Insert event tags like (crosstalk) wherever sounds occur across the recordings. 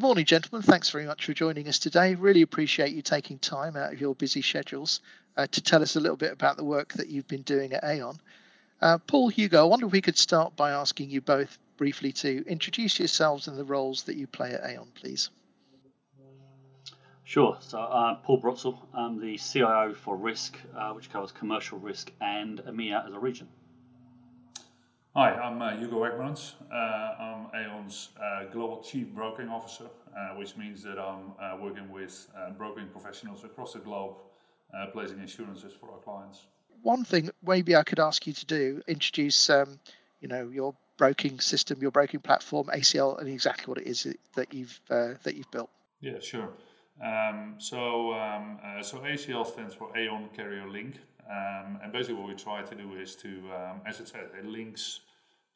good morning, gentlemen. Thanks very much for joining us today. Really appreciate you taking time out of your busy schedules uh, to tell us a little bit about the work that you've been doing at Aon. Uh, Paul, Hugo, I wonder if we could start by asking you both briefly to introduce yourselves and the roles that you play at Aon, please. Sure. So, uh, Paul Brotzel, I'm the CIO for Risk, uh, which covers commercial risk and EMEA as a region. Hi, I'm uh, Hugo Egmans. Uh, I'm Aon's uh, Global Chief Broking Officer, uh, which means that I'm uh, working with uh, broking professionals across the globe, placing insurances for our clients. One thing maybe I could ask you to do, introduce, um, you know, your broking system, your broking platform, ACL, and exactly what it is that you've that you've built. Yeah, sure. Um, so, um, uh, so ACL stands for Aon Carrier Link, um, and basically what we try to do is to, um, as I said, it links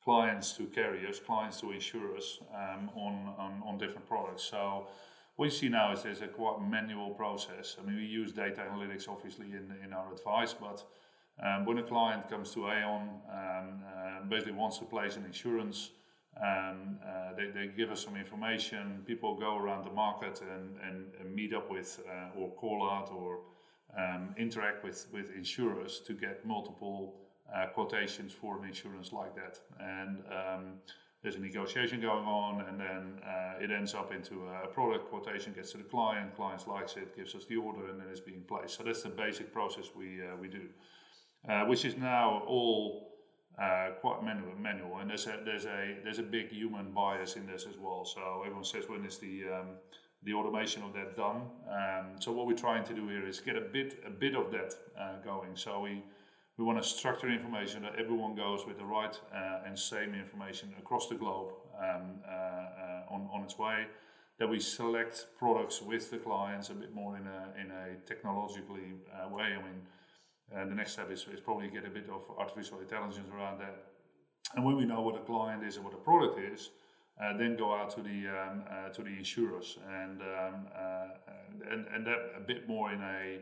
clients to carriers, clients to insurers um, on, on, on different products. So what you see now is there's a quite manual process. I mean, we use data analytics obviously in in our advice, but um, when a client comes to Aon, uh, basically wants to place an insurance. Um, uh, they, they give us some information. People go around the market and, and, and meet up with uh, or call out or um, interact with, with insurers to get multiple uh, quotations for an insurance like that. And um, there's a negotiation going on, and then uh, it ends up into a product quotation gets to the client, client likes it, gives us the order, and then it's being placed. So that's the basic process we uh, we do, uh, which is now all uh, quite manual, manual, and there's a there's a there's a big human bias in this as well. So everyone says when is the um, the automation of that done? Um, so what we're trying to do here is get a bit a bit of that uh, going. So we we want to structure information that everyone goes with the right uh, and same information across the globe um, uh, uh, on on its way. That we select products with the clients a bit more in a in a technologically uh, way. I mean and the next step is, is probably get a bit of artificial intelligence around that. And when we know what the client is and what the product is, uh, then go out to the um, uh, to the insurers and um, uh, and and that a bit more in a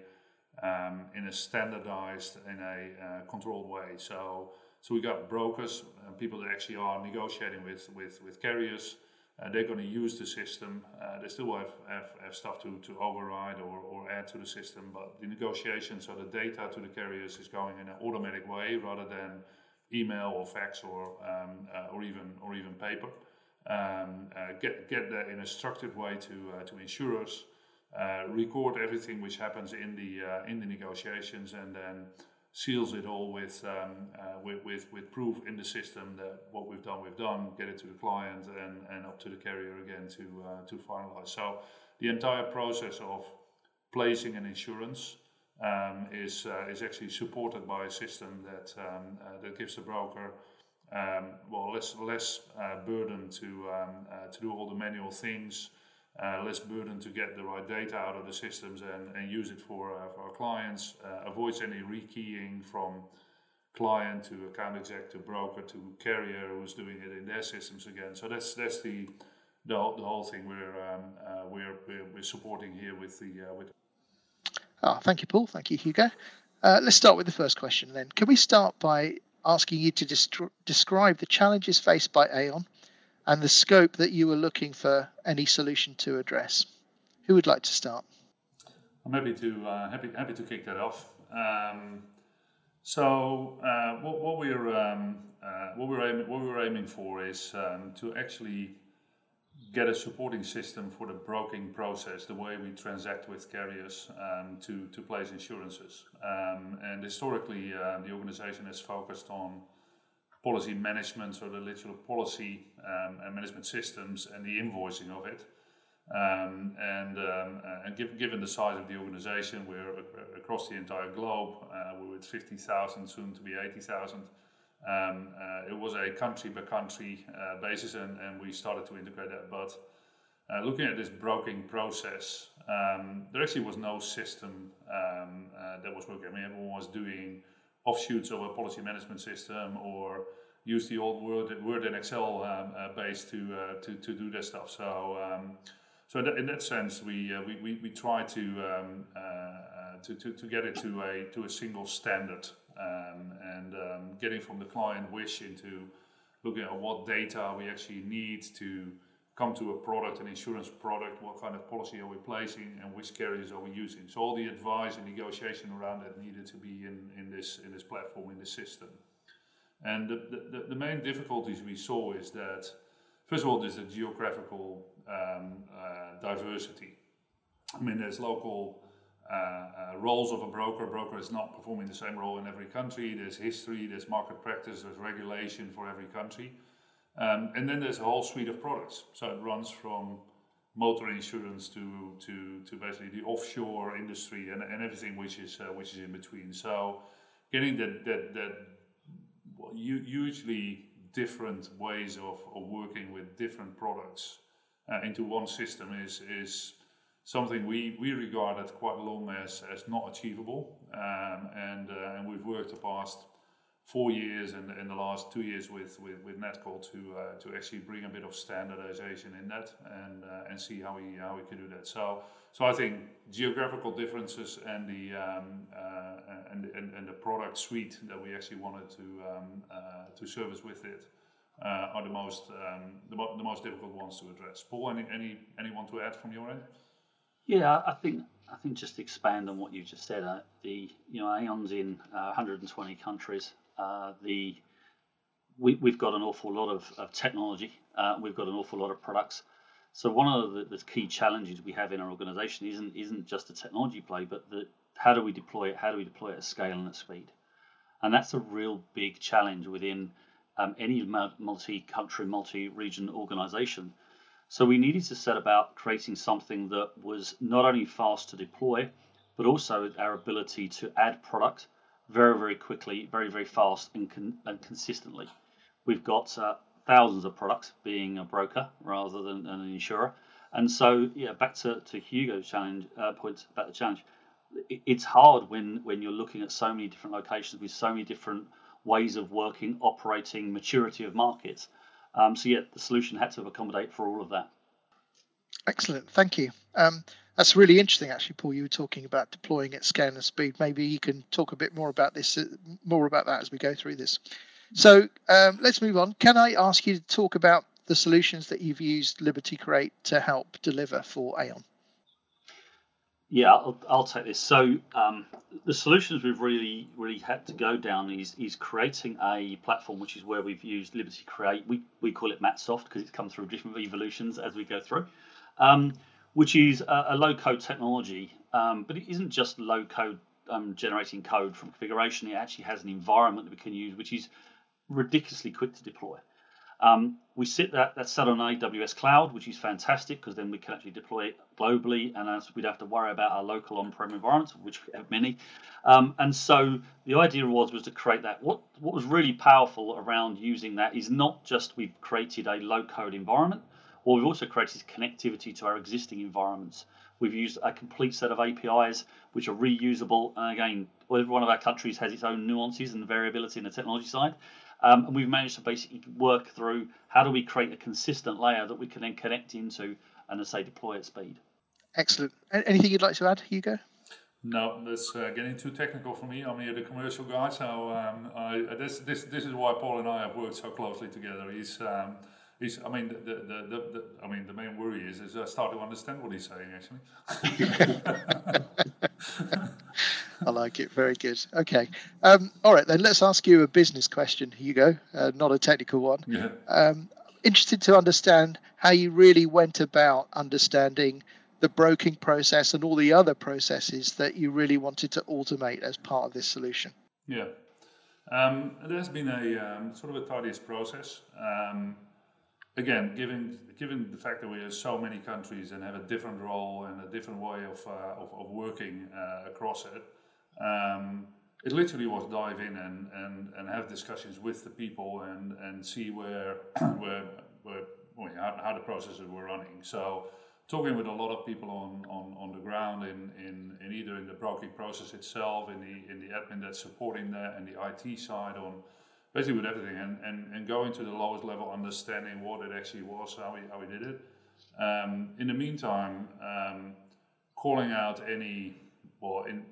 um, in a standardized in a uh, controlled way. So so we got brokers, and people that actually are negotiating with with with carriers. Uh, they're going to use the system. Uh, they still have, have, have stuff to, to override or, or add to the system, but the negotiations or the data to the carriers is going in an automatic way rather than email or fax or, um, uh, or, even, or even paper. Um, uh, get, get that in a structured way to, uh, to insurers, uh, record everything which happens in the, in the negotiations, and then seals it all with, um, with, with, with, proof in the system that what we've done, we've done, get it to the client and, and up to the carrier again to, to finalize. So the entire process of placing an insurance um, is, uh, is actually supported by a system that, um, uh, that gives the broker um, well, less, less uh, burden to, um, uh, to do all the manual things uh, less burden to get the right data out of the systems and, and use it for, uh, for our clients, uh, avoids any rekeying from client to account exec to broker to carrier who's doing it in their systems again. So that's that's the the, the whole thing we're, um, uh, we're, we're, we're supporting here with the with. Oh, thank you, Paul. Thank you, Hugo. Let's start with the first question then. Can we start by asking you to describe the challenges faced by Aon and the scope that you were looking for any solution to address. Who would like to start? I'm happy to uh, happy happy to kick that off. Um, so uh, what, what, we're um, uh, what we're aiming what we're aiming for is um, to actually get a supporting system for the broking process, the way we transact with carriers um, to to place insurances. Um, and historically, uh, the organization has focused on policy management, so the literal policy um, and management systems and the invoicing of it. Um, and um, uh, and give, given the size of the organization, we're ac- across the entire globe. Uh, we're with 50,000, soon to be 80,000. Um, uh, it was a country by country uh, basis, and, and we started to integrate that. But uh, looking at this broking process, um, there actually was no system um, that was working. I mean, everyone was doing offshoots of a policy management system or use the old Word, Word and Excel um, uh, base to, uh, to to do this stuff. So um, so in that, sense, we, uh, we, we we try to, um, to to to get it to a to a single standard um, and um, getting from the client wish into looking at what data we actually need to come to a product, an insurance product, what kind of policy are we placing and which carriers are we using. So all the advice and negotiation around that needed to be in, in this in this platform, in this system. And the, the, the main difficulties we saw is that, first of all, there's the geographical um, uh, diversity. I mean, there's local uh, uh, roles of a broker. A broker is not performing the same role in every country. There's history, there's market practice, there's regulation for every country. Um, and then there's a whole suite of products. So it runs from motor insurance to, to, to basically the offshore industry and, and everything which is, uh, which is in between. So getting that, that, that hugely different ways of, of working with different products uh, into one system is, is something we, we regarded quite long as, as not achievable. Um, and, uh, and we've worked the past four years and in the last two years with, with, with Netcall to, uh, to actually bring a bit of standardization in that and, uh, and see how we, how we can do that. So, so I think geographical differences and the, um, uh, and, and, and the product suite that we actually wanted to, um, uh, to service with it uh, are the most, um, the, the most difficult ones to address. Paul, any, any, anyone to add from your end? Yeah, I think I think just to expand on what you just said. Uh, the you know Aon's in uh, 120 countries. Uh, the we, we've got an awful lot of, of technology. Uh, we've got an awful lot of products. So one of the, the key challenges we have in our organisation isn't isn't just a technology play, but the how do we deploy it? How do we deploy it at scale and at speed? And that's a real big challenge within um, any multi-country, multi-region organisation so we needed to set about creating something that was not only fast to deploy, but also our ability to add product very, very quickly, very, very fast and, con- and consistently. We've got uh, thousands of products being a broker rather than, an insurer. And so, yeah, back to, to Hugo's challenge uh, about the challenge. It's hard when, when you're looking at so many different locations with so many different ways of working, operating, maturity of markets um, so yeah, the solution had to accommodate for all of that. Excellent, thank you. Um, that's really interesting, actually, Paul. You were talking about deploying at scale and speed. Maybe you can talk a bit more about this, uh, more about that as we go through this. So um, let's move on. Can I ask you to talk about the solutions that you've used Liberty Create to help deliver for Aon? Yeah, I'll, I'll take this. So um, the solutions we've really really had to go down is is creating a platform, which is where we've used Liberty Create. We we call it MatsSoft because it's come through different evolutions as we go through, um, which is a, a, low code technology, um, but it isn't just low code um, generating code from configuration. It actually has an environment that we can use, which is ridiculously quick to deploy. Um, we sit that that's set on AWS cloud, which is fantastic because then we can actually deploy it globally, and as we'd have to worry about our local on-prem environments, which we have many. Um, and so the idea was was to create that. What what was really powerful around using that is not just we've created a low-code environment, or we've also created connectivity to our existing environments. We've used a complete set of APIs which are reusable. And again, every one of our countries has its own nuances and variability in the technology side. Um, and we've managed to basically work through how do we create a consistent layer that we can then connect into and, as say, deploy at speed. Excellent. Anything you'd like to add, Hugo? No, that's uh, getting too technical for me. I'm here the commercial guy, so um, I, uh, this this this is why Paul and I have worked so closely together. He's um, he's I mean the, the, the, the, I mean the main worry is is I start to understand what he's saying actually. (laughs) (laughs) (laughs) I like it. Very good. Okay. Um, all right, then let's ask you a business question, Hugo, uh, not a technical one. Yeah. Um, interested to understand how you really went about understanding the broking process and all the other processes that you really wanted to automate as part of this solution. Yeah. Um, has been a um, sort of a tedious process. Um, again, given given the fact that we have so many countries and have a different role and a different way of uh, of, of, working uh, across it, um, it literally was dive in and, and, and have discussions with the people and, and see where (clears throat) where, where well, how, how the processes were running. So talking with a lot of people on, on, on the ground in, in, in either in the broking process itself, in the in the admin that's supporting that, and the IT side on basically with everything, and, and, and going to the lowest level, understanding what it actually was, how we how we did it. Um, in the meantime, um, calling out any well in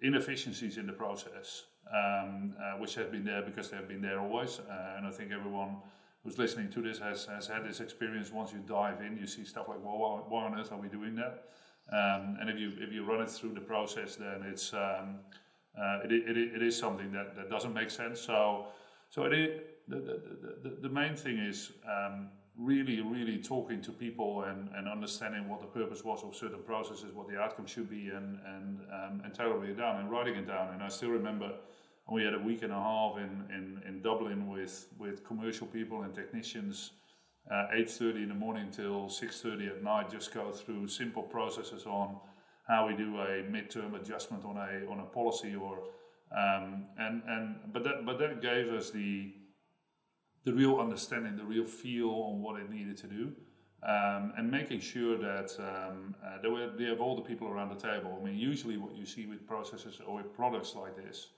inefficiencies in the process, um, uh, which have been there because they have been there always. Uh, and I think everyone who's listening to this has, has had this experience. Once you dive in, you see stuff like, well, why, why on earth are we doing that? Um, and if you if you run it through the process, then it's um, uh, it, it, it is something that, that doesn't make sense. So so it the, the, the, the main thing is um, really really talking to people and, and understanding what the purpose was of certain processes, what the outcome should be, and and um, and tailoring it down and writing it down. And I still remember we had a week and a half in, in, in Dublin with, with commercial people and technicians, uh, 8.30 in the morning till 6.30 at night, just go through simple processes on how we do a midterm adjustment on a, on a policy or, um, and, and, but that, but that gave us the, the real understanding, the real feel on what it needed to do. Um, and making sure that um, uh, were, there have all the people around the table. I mean, usually what you see with processes or with products like this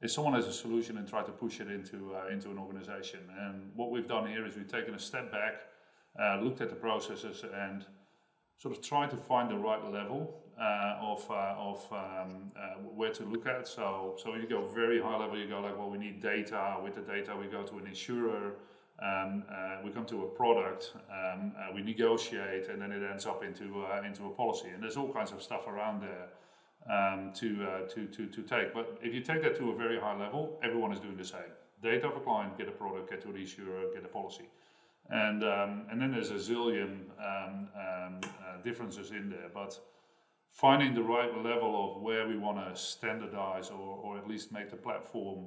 is someone has a solution and try to push it into uh, into an organization. And what we've done here is we've taken a step back, uh, looked at the processes, and sort of tried to find the right level uh, of uh, of um, uh, where to look at. So so you go very high level, you go like, well, we need data. With the data, we go to an insurer. Um, uh, we come to a product, um, we negotiate, and then it ends up into into a policy. And there's all kinds of stuff around there um, to, uh, to, to, to take. But if you take that to a very high level, everyone is doing the same. Data of a client, get a product, get to an insurer, get a policy. And, um, and then there's a zillion um, um uh, differences in there. But finding the right level of where we want to standardize or, or at least make the platform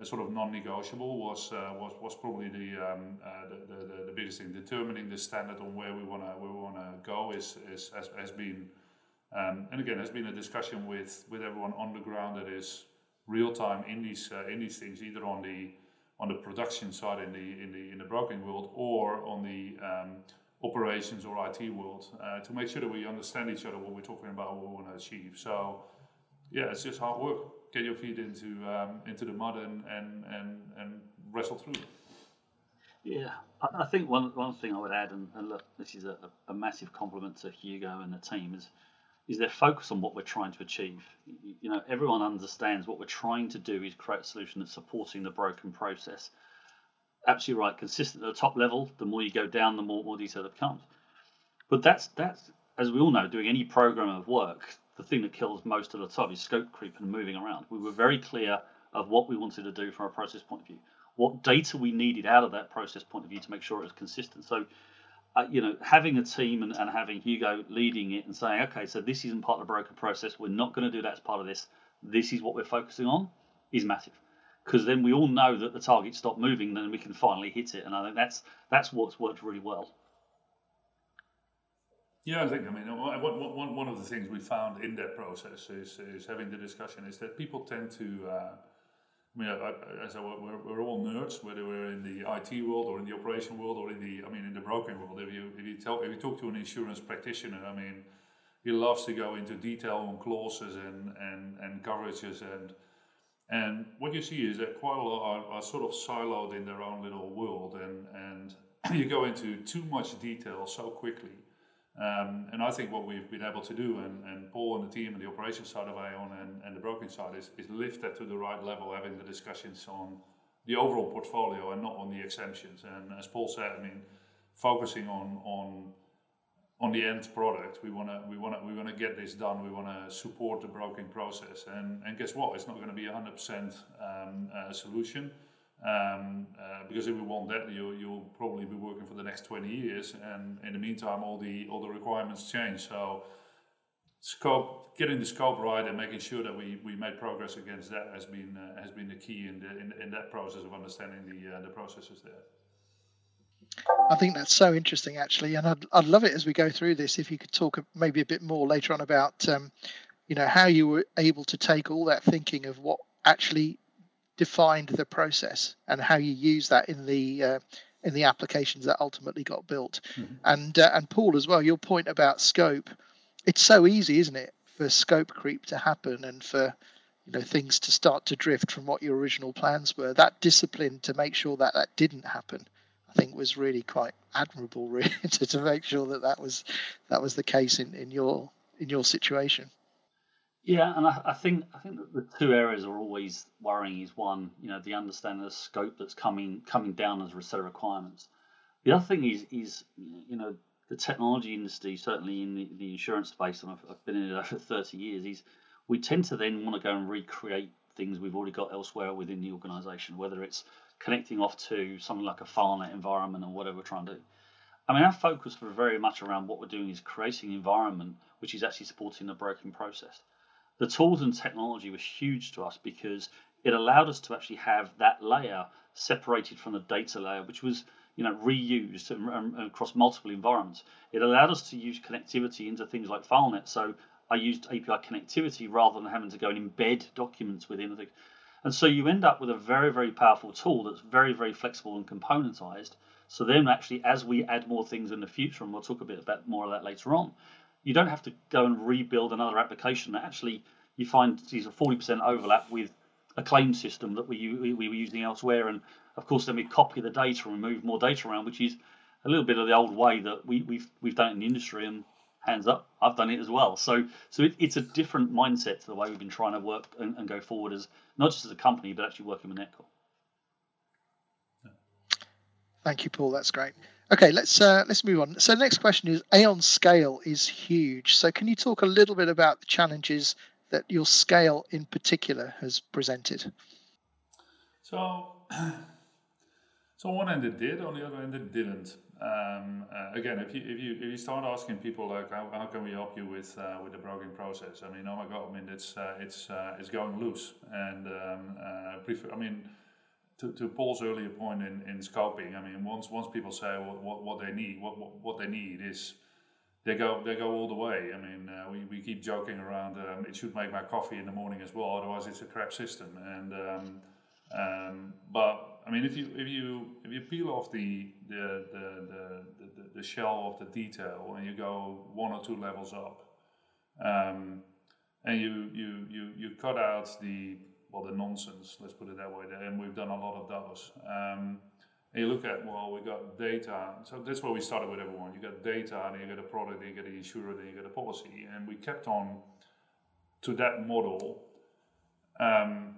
uh, sort of non-negotiable was, uh, was, was probably the, um, uh, the, the, the, biggest thing. Determining the standard on where we want to we want to go is, is has, has been um, and again, there's been a discussion with, with everyone on the ground that is real time in these uh, in these things, either on the on the production side in the in the in the broking world or on the um, operations or IT world, uh, to make sure that we understand each other, what we're talking about, what we want to achieve. So, yeah, it's just hard work. Get your feet into um, into the mud and and and, and wrestle through. Yeah, I, think one one thing I would add, and, and look, this is a, a massive compliment to Hugo and the team, is is their focus on what we're trying to achieve. You know, everyone understands what we're trying to do is create a solution that's supporting the broking process. Absolutely right, consistent at the top level. The more you go down, the more more detail it becomes. But that's that's as we all know, doing any program of work, the thing that kills most of the time is scope creep and moving around. We were very clear of what we wanted to do from a process point of view, what data we needed out of that process point of view to make sure it was consistent. So uh, you know, having a team and, and having Hugo leading it and saying, okay, so this isn't part of the broker process. We're not going to do that as part of this. This is what we're focusing on is massive. Because then we all know that the target stopped moving, then we can finally hit it. And I think that's that's what's worked really well. Yeah, I think I mean one, one, one of the things we found in that process is, is having the discussion is that people tend to uh, I mean, as I, we're, we're all nerds, whether we're in the IT world or in the operation world or in the, I mean, in the broking world. If you if you tell if you talk to an insurance practitioner, I mean, he loves to go into detail on clauses and and and coverages and and what you see is that quite a lot are, are sort of siloed in their own little world, and and (clears throat) you go into too much detail so quickly um, and I think what we've been able to do, and, and Paul and the team and the operations side of Aon and, and the broking side, is, is lift that to the right level, having the discussions on the overall portfolio and not on the exemptions. And as Paul said, I mean, focusing on on on the end product, we want to we want to we want to get this done. We want to support the broking process. And and guess what? It's not going to be a hundred percent um, uh, solution um, uh, because if we want that, you, you'll probably be working for the next 20 years, and in the meantime, all the all the requirements change. So, scope, getting the scope right, and making sure that we, we made progress against that has been uh, has been the key in the in, in that process of understanding the uh, the processes there. I think that's so interesting, actually, and I'd I'd love it as we go through this if you could talk maybe a bit more later on about, um, you know, how you were able to take all that thinking of what actually defined the process and how you use that in the uh, in the applications that ultimately got built. Mm-hmm. And uh, and Paul as well, your point about scope, it's so easy, isn't it, for scope creep to happen and for you know things to start to drift from what your original plans were. That discipline to make sure that that didn't happen, I think, was really quite admirable, (laughs) really, to, to make sure that that was that was the case in, in your in your situation. Yeah, and I, I, think I think that the two areas are always worrying is one, you know, the understanding of the scope that's coming coming down as a set of requirements. The other thing is is you know the technology industry, certainly in the, the insurance space, and I've, I've been in it (laughs) over 30 years, is we tend to then want to go and recreate things we've already got elsewhere within the organization, whether it's connecting off to something like a FileNet environment or whatever we're trying to do. I mean, our focus for very much around what we're doing is creating an environment which is actually supporting the broking process the tools and technology was huge to us because it allowed us to actually have that layer separated from the data layer, which was you know reused across multiple environments. It allowed us to use connectivity into things like FileNet. So I used API connectivity rather than having to go and embed documents within the and so you end up with a very, very powerful tool that's very, very flexible and componentized. So then actually, as we add more things in the future, and we'll talk a bit about more of that later on, you don't have to go and rebuild another application. That actually, you find these a 40% overlap with a claim system that we, we, we were using elsewhere. And of course, then we copy the data and we move more data around, which is a little bit of the old way that we, we've we've done it in the industry. And hands up, I've done it as well. So so it, it's a different mindset to the way we've been trying to work and, and go forward as not just as a company, but actually working with Netcall. Thank you, Paul. That's great. Okay, let's uh, let's move on. So the next question is Aon scale is huge. So can you talk a little bit about the challenges that your scale in particular has presented? So, (clears throat) so on one end it did, on the other end it didn't. Um, uh, again, if you if you if you start asking people like how, how can we help you with uh, with the broking process? I mean, oh my god, I mean it's uh, it's uh, it's going loose, and um, uh, prefer, I mean to, to Paul's earlier point in, in scoping, I mean, once once people say what, what, what they need, what, what, what they need is they go they go all the way. I mean, uh, we, we keep joking around. Um, it should make my coffee in the morning as well. Otherwise, it's a crap system. And um, um, but I mean, if you if you if you peel off the the the, the, the, the shell of the detail and you go one or two levels up, um, and you you you you cut out the well, the nonsense, let's put it that way, and we've done a lot of those. Um, and you look at, well, we got data, so that's where we started with everyone. You got data, then you get a product, then you get an insurer, then you get a policy, and we kept on to that model. Um,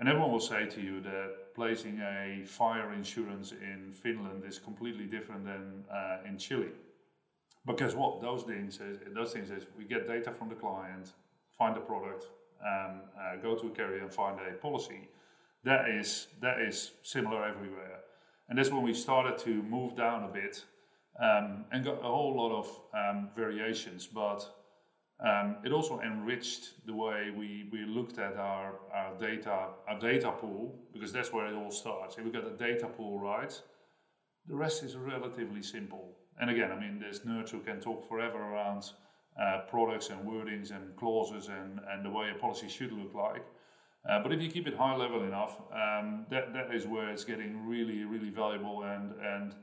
and everyone will say to you that placing a fire insurance in Finland is completely different than uh, in Chile. But guess what? Those things, is, those things is we get data from the client, find the product, um, uh, go to a carrier and find a policy. That is that is similar everywhere, and that's when we started to move down a bit um, and got a whole lot of um, variations. But um, it also enriched the way we, we looked at our, our data our data pool because that's where it all starts. If we got the data pool right, the rest is relatively simple. And again, I mean, there's nerds who can talk forever around uh, products and wordings and clauses and, and the way a policy should look like. Uh, but if you keep it high level enough, um, that, that is where it's getting really, really valuable. And, and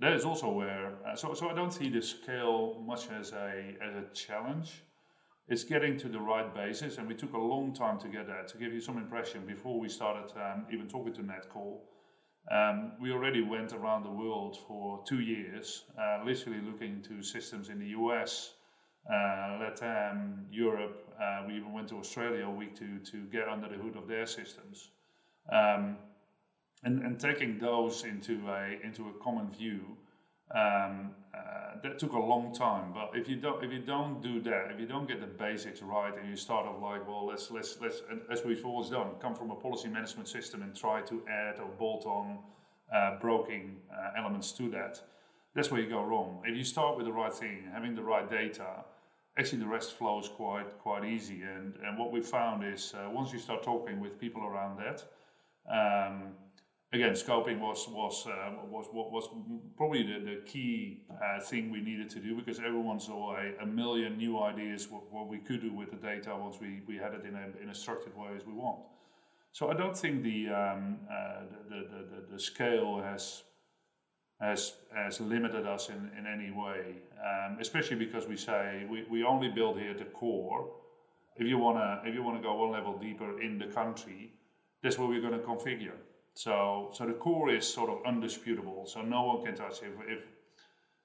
that is also where, uh, so, so I don't see the scale much as a, as a challenge. It's getting to the right basis, and we took a long time to get that. To give you some impression, before we started um, even talking to Netcall, um, we already went around the world for two years, uh, literally looking into systems in the US, uh, Latam, Europe. Uh, we even went to Australia a week to, to get under the hood of their systems. Um, and, and taking those into a, into a common view, um, uh, that took a long time. But if you don't if you don't do that, if you don't get the basics right, and you start off like, well, let's let's let's as we've always done, come from a policy management system and try to add or bolt on uh, broking uh, elements to that, that's where you go wrong. If you start with the right thing, having the right data, actually the rest flows quite quite easy. And and what we found is uh, once you start talking with people around that, um, again, scoping was was uh, was was probably the, the key uh, thing we needed to do because everyone saw a, a million new ideas what, what we could do with the data once we, we had it in a in a structured way as we want. So I don't think the um, uh, the, the, the, the scale has has has limited us in, in any way, um, especially because we say we, we only build here the core. If you wanna if you wanna go one level deeper in the country, that's where we're going to configure. So so the core is sort of undisputable. So no one can touch it. If, if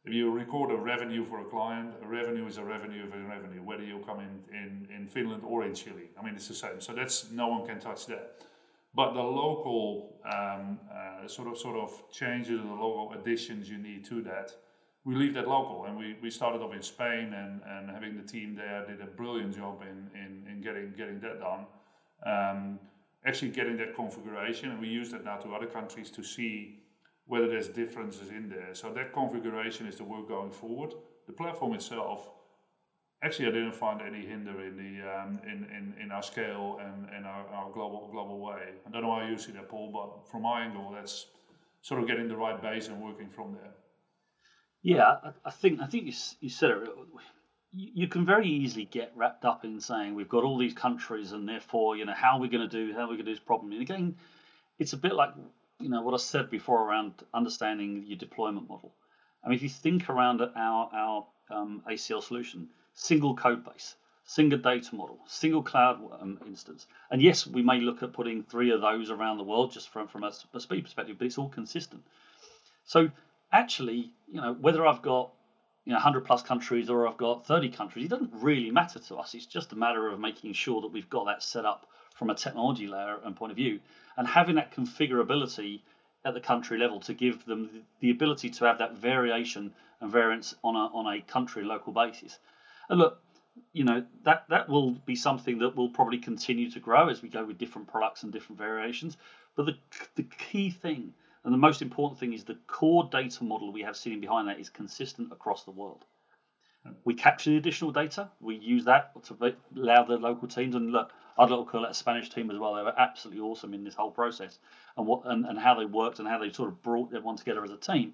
if you record a revenue for a client, a revenue is a revenue of a revenue, whether you come in, in, in Finland or in Chile. I mean, it's the same. So that's no one can touch that. But the local um, uh, sort of sort of changes, the local additions you need to that, we leave that local. And we, we started off in Spain, and, and having the team there did a brilliant job in, in, in getting getting that done. Um, actually, getting that configuration, and we use that now to other countries to see whether there's differences in there. So that configuration is the work going forward. The platform itself, actually, I didn't find any hinder in the um, in, in, in our scale and, and our, our global global way. I don't know how you see that, Paul, but from my angle, that's sort of getting the right base and working from there. Yeah, I, I think I think you, you said it. You can very easily get wrapped up in saying we've got all these countries and therefore you know how are we going to do how are we going to do this problem. And again, it's a bit like you know what I said before around understanding your deployment model. I mean, if you think around our our um, ACL solution, single code base, single data model, single cloud um, instance, and yes, we may look at putting three of those around the world just from from a, a speed perspective, but it's all consistent. So actually, you know, whether I've got you know 100 plus countries or I've got 30 countries, it doesn't really matter to us. It's just a matter of making sure that we've got that set up from a technology layer and point of view, and having that configurability at the country level to give them the ability to have that variation and variance on a on a country local basis. And look, you know that that will be something that will probably continue to grow as we go with different products and different variations. But the the key thing and the most important thing is the core data model we have sitting behind that is consistent across the world. We capture the additional data. We use that to allow the local teams. And look, I'd like to call it a Spanish team as well. They were absolutely awesome in this whole process and what and, and how they worked and how they sort of brought everyone together as a team.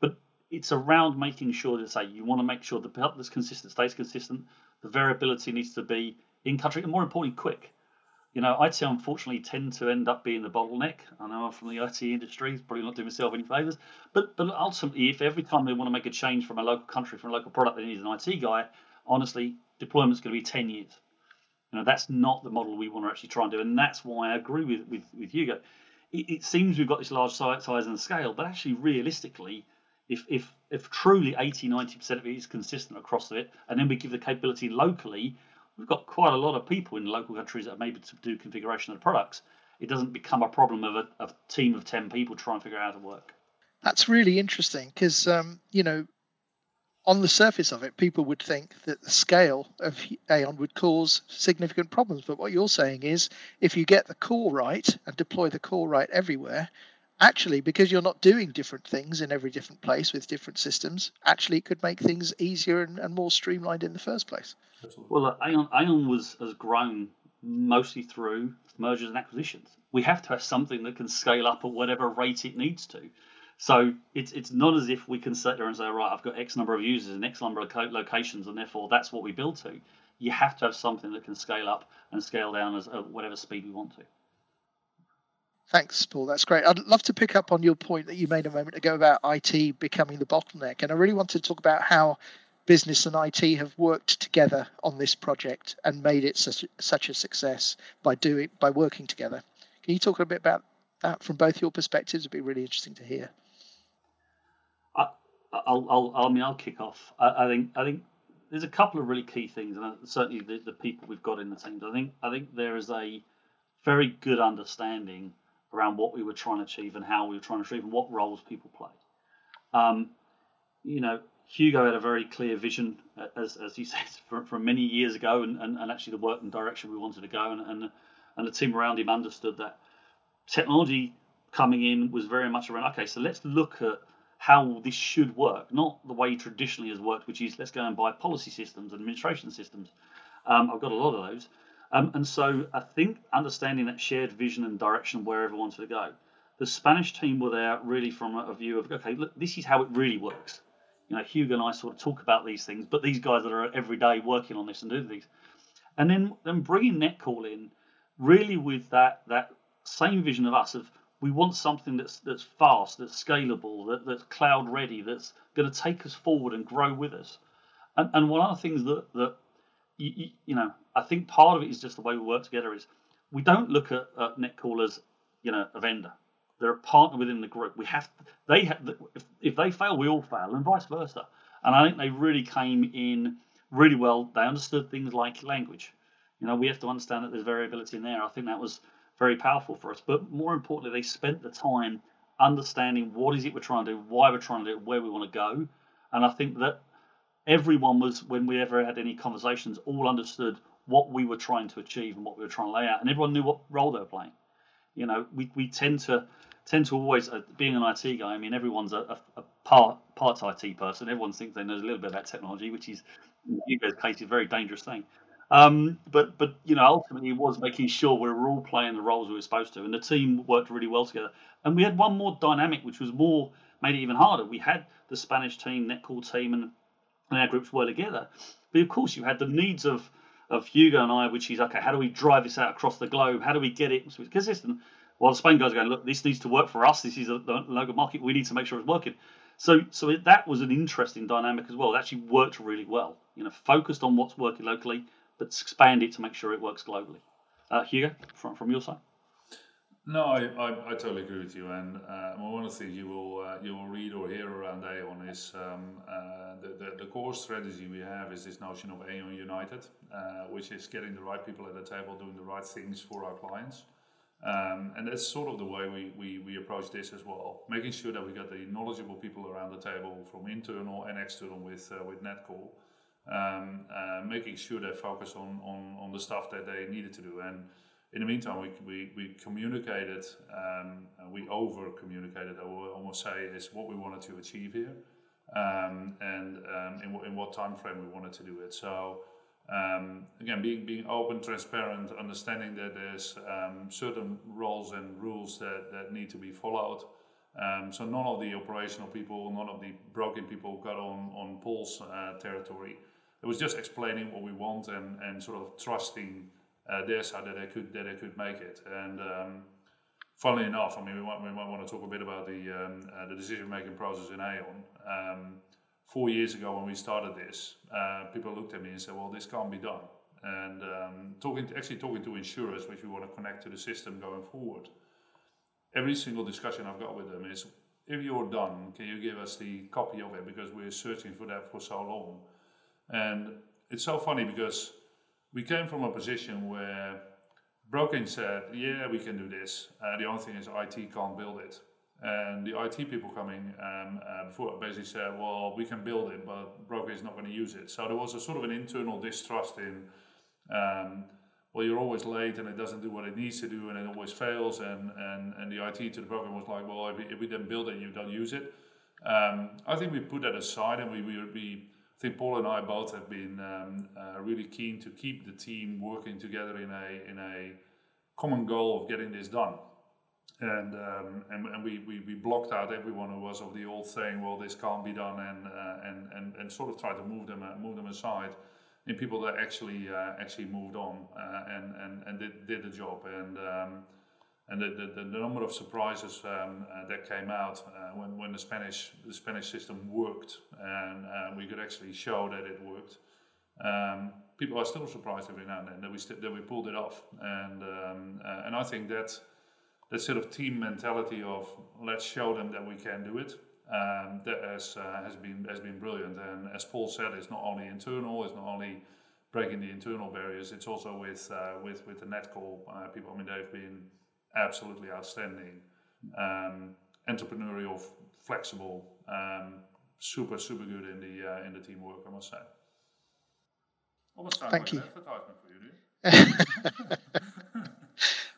But it's around making sure to say you want to make sure the help that's consistent stays consistent. The variability needs to be in country and more importantly, quick. You know, say unfortunately tend to end up being the bottleneck. I know I'm from the IT industry, probably not doing myself any favours. But but ultimately, if every time they want to make a change from a local country, from a local product, they need an IT guy, honestly, deployment's going to be 10 years. You know, that's not the model we want to actually try and do. And that's why I agree with, with, with Hugo. It, it seems we've got this large size and scale, but actually, realistically, if, if, if truly 80, 90% of it is consistent across it, and then we give the capability locally, we've got quite a lot of people in local countries that are able to do configuration of the products. It doesn't become a problem of a, a team of 10 people trying to figure out how to work. That's really interesting because, um, you know, on the surface of it, people would think that the scale of Aon would cause significant problems. But what you're saying is if you get the core right and deploy the core right everywhere, actually, because you're not doing different things in every different place with different systems, actually it could make things easier and, and more streamlined in the first place. Well, Aon was has grown mostly through mergers and acquisitions. We have to have something that can scale up at whatever rate it needs to. So it's it's not as if we can sit there and say, right, I've got X number of users and X number of locations, and therefore that's what we build to. You have to have something that can scale up and scale down as at whatever speed we want to. Thanks, Paul. That's great. I'd love to pick up on your point that you made a moment ago about IT becoming the bottleneck. And I really want to talk about how business and IT have worked together on this project and made it such, such a success by doing by working together. Can you talk a bit about that from both your perspectives? It'd be really interesting to hear. I, I'll, I'll, I mean, I'll kick off. I, I think, I think there's a couple of really key things, and certainly the, the people we've got in the team. I think, I think there is a very good understanding around what we were trying to achieve and how we were trying to achieve and what roles people played. Um, you know, Hugo had a very clear vision, as, as (laughs) said, from, from many years ago, and, and, and actually the work and direction we wanted to go, and, and and the team around him understood that technology coming in was very much around. Okay, so let's look at how this should work, not the way traditionally has worked, which is let's go and buy policy systems and administration systems. Um, I've got a lot of those. Um, and so I think understanding that shared vision and direction where everyone wanted to go. The Spanish team were there really from a view of okay, look, this is how it really works. You know, Hugo and I sort of talk about these things, but these guys that are every day working on this and doing things, and then then bringing Netcall in, really with that that same vision of us of we want something that's that's fast, that's scalable, that, that's cloud ready, that's going to take us forward and grow with us. And, and one of the things that that you, you, you, know, I think part of it is just the way we work together. Is we don't look at, at Netcall as you know a vendor. they're a partner within the group. We have they have if, if they fail, we all fail, and vice versa. And I think they really came in really well. They understood things like language. You know, we have to understand that there's variability in there. I think that was very powerful for us. But more importantly, they spent the time understanding what is it we're trying to do, why we're trying to do it, where we want to go. And I think that everyone was, when we ever had any conversations, all understood what we were trying to achieve and what we were trying to lay out, and everyone knew what role they were playing. You know, we, we tend to tend to always, uh, being an IT guy, I mean, everyone's a, a, a part part IT person. Everyone thinks they know a little bit about technology, which is, in Hugo's case, is a very dangerous thing. Um, but but you know, ultimately, it was making sure we were all playing the roles we were supposed to, and the team worked really well together. And we had one more dynamic, which was more made it even harder. We had the Spanish team, Netcall team, and, and our groups were together. But of course, you had the needs of of Hugo and I, which is okay. How do we drive this out across the globe? How do we get it consistent? While the Spain guys are going, look, this needs to work for us. This is a, the local market. We need to make sure it's working. So, so it, that was an interesting dynamic as well. It actually worked really well. You know, focused on what's working locally, but expand it to make sure it works globally. Uh, Hugo, from from your side. No, I, I, I, totally agree with you. And uh, one of the things you will uh, you will read or hear around Aon is um, uh, the, the, the core strategy we have is this notion of Aon United, uh, which is getting the right people at the table, doing the right things for our clients. Um, and that's sort of the way we, we, we approach this as well, making sure that we got the knowledgeable people around the table from internal and external with uh, with Netcall, um, uh, making sure they focus on, on, on the stuff that they needed to do. And in the meantime, we, we, we communicated, um, we over communicated, I will almost say, is what we wanted to achieve here um, and um, in, in what time frame we wanted to do it. So, um, again, being, being open, transparent, understanding that there's um, certain roles and rules that, that need to be followed. Um, so, none of the operational people, none of the broking people got on, on Paul's uh, territory. It was just explaining what we want and, and sort of trusting uh, their side that they could that they could make it. And um, funnily enough, I mean, we might, we might want to talk a bit about the um, uh, the decision making process in Aon. Um, four years ago, when we started this, uh, people looked at me and said, "Well, this can't be done." And um, talking to, actually talking to insurers, which we want to connect to the system going forward. Every single discussion I've got with them is, if you're done, can you give us the copy of it because we're searching for that for so long. And it's so funny because we came from a position where broking said, yeah, we can do this. Uh, the only thing is IT can't build it. And the IT people coming um, uh, before basically said, well, we can build it, but broker is not going to use it. So there was a sort of an internal distrust in, um, well, you're always late and it doesn't do what it needs to do and it always fails. And, and, and the IT to the broker was like, well, if we, if we didn't build it, you don't use it. Um, I think we put that aside and we, we, we think Paul and I both have been um, uh, really keen to keep the team working together in a in a common goal of getting this done. And um, and, and we, we, we blocked out everyone who was of the old saying, well, this can't be done, and uh, and, and and sort of tried to move them uh, move them aside. In people that actually uh, actually moved on uh, and and and did, did the job and. Um, and the, the, the, number of surprises um, uh, that came out uh, when, when the Spanish the Spanish system worked and uh, we could actually show that it worked. Um, people are still surprised every now and then that we st- that we pulled it off, and um, uh, and I think that that sort of team mentality of let's show them that we can do it. Um, that has uh, has been has been brilliant, and as Paul said, it's not only internal, it's not only breaking the internal barriers, it's also with uh, with with the Netcall people. I mean, they've been absolutely outstanding, um, entrepreneurial, flexible, um, super super good in the uh, in the teamwork. I must say. Almost Thank you. You, (laughs)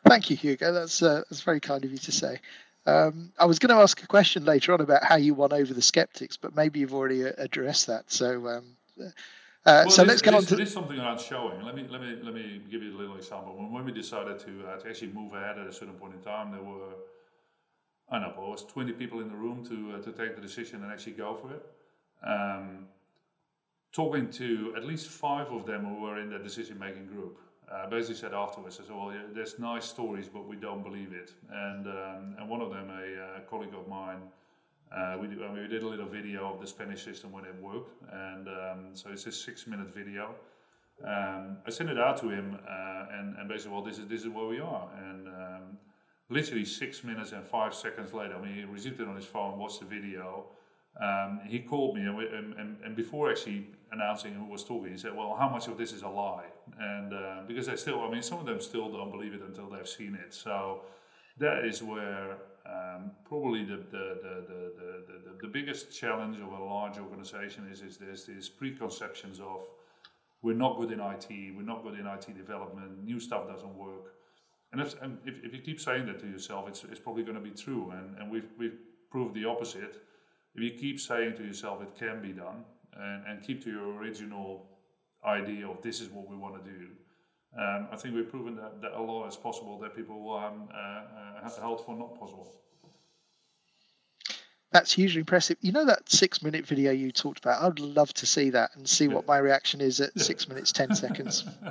Thank you, Hugo. That's uh, that's very kind of you to say. Um, I was going to ask a question later on about how you won over the skeptics, but maybe you've already uh, addressed that. So um, uh, well, so let's get on to. This something around showing. Let me let me let me give you a little example. When, when we decided to, uh, to actually move ahead at a certain point in time, there were I don't know, it was twenty people in the room to uh, to take the decision and actually go for it. Um, talking to at least five of them who were in the decision making group, uh, basically said afterwards, I said, "Well, yeah, there's nice stories, but we don't believe it." And um, and one of them, a, a uh, colleague of mine uh, we, do, uh, we did a little video of the Spanish system when it worked, and um, so it's a six-minute video. Um, I sent it out to him, uh, and, and basically, well, this is this is where we are, and um, literally six minutes and five seconds later, I mean, he received it on his phone, watched the video. Um, he called me, and, we, and, and, before actually announcing who was talking, he said, "Well, how much of this is a lie?" And uh, because they still, I mean, some of them still don't believe it until they've seen it. So that is where um, probably the the, the, the, the, biggest challenge of a large organization is is there's these preconceptions of we're not good in IT, we're not good in IT development, new stuff doesn't work. And if, and if, if you keep saying that to yourself, it's, it's probably going to be true. And, and we've, we've proved the opposite. If you keep saying to yourself it can be done and, and keep to your original idea of this is what we want to do, um, I think we've proven that, that a law is possible that people um, uh, uh, held for not possible. That's hugely impressive. You know that six minute video you talked about? I'd love to see that and see yeah. what my reaction is at yeah. six minutes, 10 seconds. (laughs)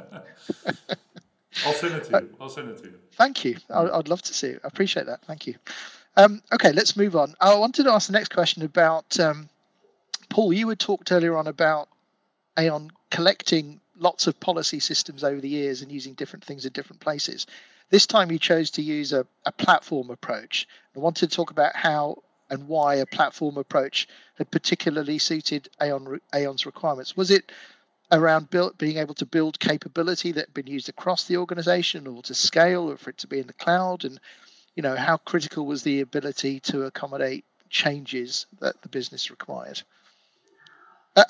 I'll send it to you. I'll send it to you. Thank you. I'd love to see it. I appreciate that. Thank you. Um, okay, let's move on. I wanted to ask the next question about um, Paul. You had talked earlier on about Aon collecting lots of policy systems over the years and using different things in different places. This time you chose to use a, a platform approach. I wanted to talk about how and why a platform approach had particularly suited Aon, Aon's requirements. Was it around build, being able to build capability that had been used across the organization or to scale or for it to be in the cloud? And, you know, how critical was the ability to accommodate changes that the business required?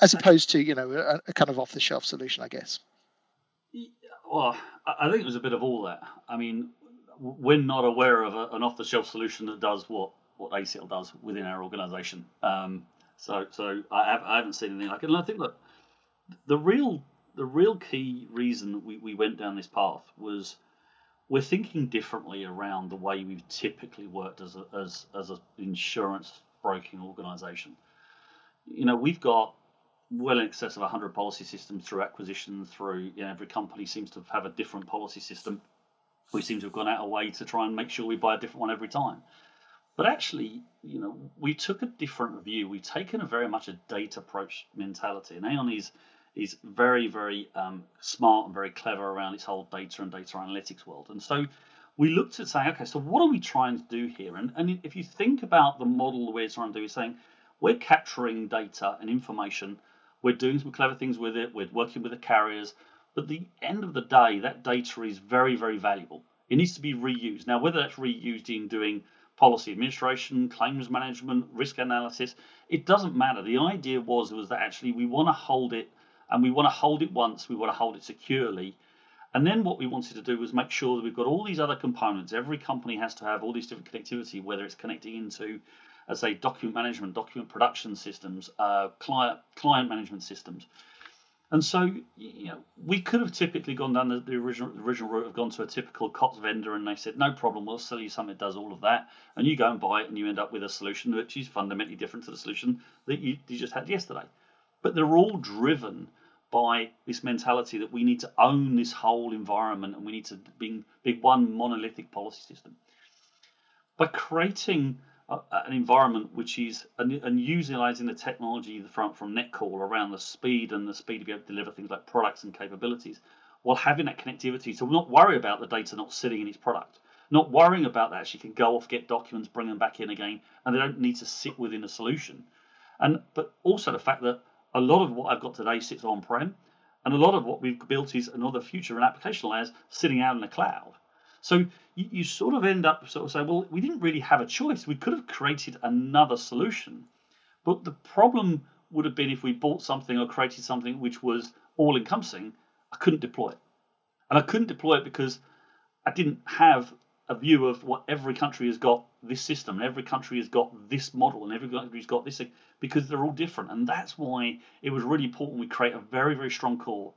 As opposed to you know a, a kind of off the shelf solution, I guess. Well, I think it was a bit of all that. I mean, we're not aware of a, an off the shelf solution that does what what ACL does within our organisation. Um, so so I, have, I haven't seen anything like it. And I think that the real the real key reason we, we went down this path was we're thinking differently around the way we've typically worked as a, as as an insurance broking organisation. You know, we've got well in excess of 100 policy systems through acquisition, through you know, every company seems to have a different policy system. We seem to have gone out of way to try and make sure we buy a different one every time. But actually, you know, we took a different view. We've taken a very much a data approach mentality. And Aon is is very, very um, smart and very clever around its whole data and data analytics world. And so we looked at saying, okay, so what are we trying to do here? And, and if you think about the model we're trying to do, is saying we're capturing data and information we're doing some clever things with it. We're working with the carriers. But at the end of the day, that data is very, very valuable. It needs to be reused. Now, whether that's reused in doing policy administration, claims management, risk analysis, it doesn't matter. The idea was was that actually we want to hold it and we want to hold it once, we want to hold it securely. And then what we wanted to do was make sure that we've got all these other components. Every company has to have all these different connectivity, whether it's connecting into as say document management, document production systems, uh, client client management systems. And so, you know, we could have typically gone down the, the original the original route, have gone to a typical COTS vendor, and they said, no problem, we'll sell you something that does all of that, and you go and buy it, and you end up with a solution which is fundamentally different to the solution that you, you just had yesterday. But they're all driven by this mentality that we need to own this whole environment, and we need to be, be one monolithic policy system. By creating an environment which is and, utilizing the technology from from Netcall around the speed and the speed to be able to deliver things like products and capabilities, while having that connectivity. So not worry about the data not sitting in its product, not worrying about that. She can go off, get documents, bring them back in again, and they don't need to sit within a solution. And but also the fact that a lot of what I've got today sits on prem, and a lot of what we've built is another future and application layers sitting out in the cloud. So you, you sort of end up sort of saying, well, we didn't really have a choice. We could have created another solution. But the problem would have been if we bought something or created something which was all encompassing, I couldn't deploy it. And I couldn't deploy it because I didn't have a view of what every country has got this system, and every country has got this model, and every country's got this because they're all different. And that's why it was really important we create a very, very strong core,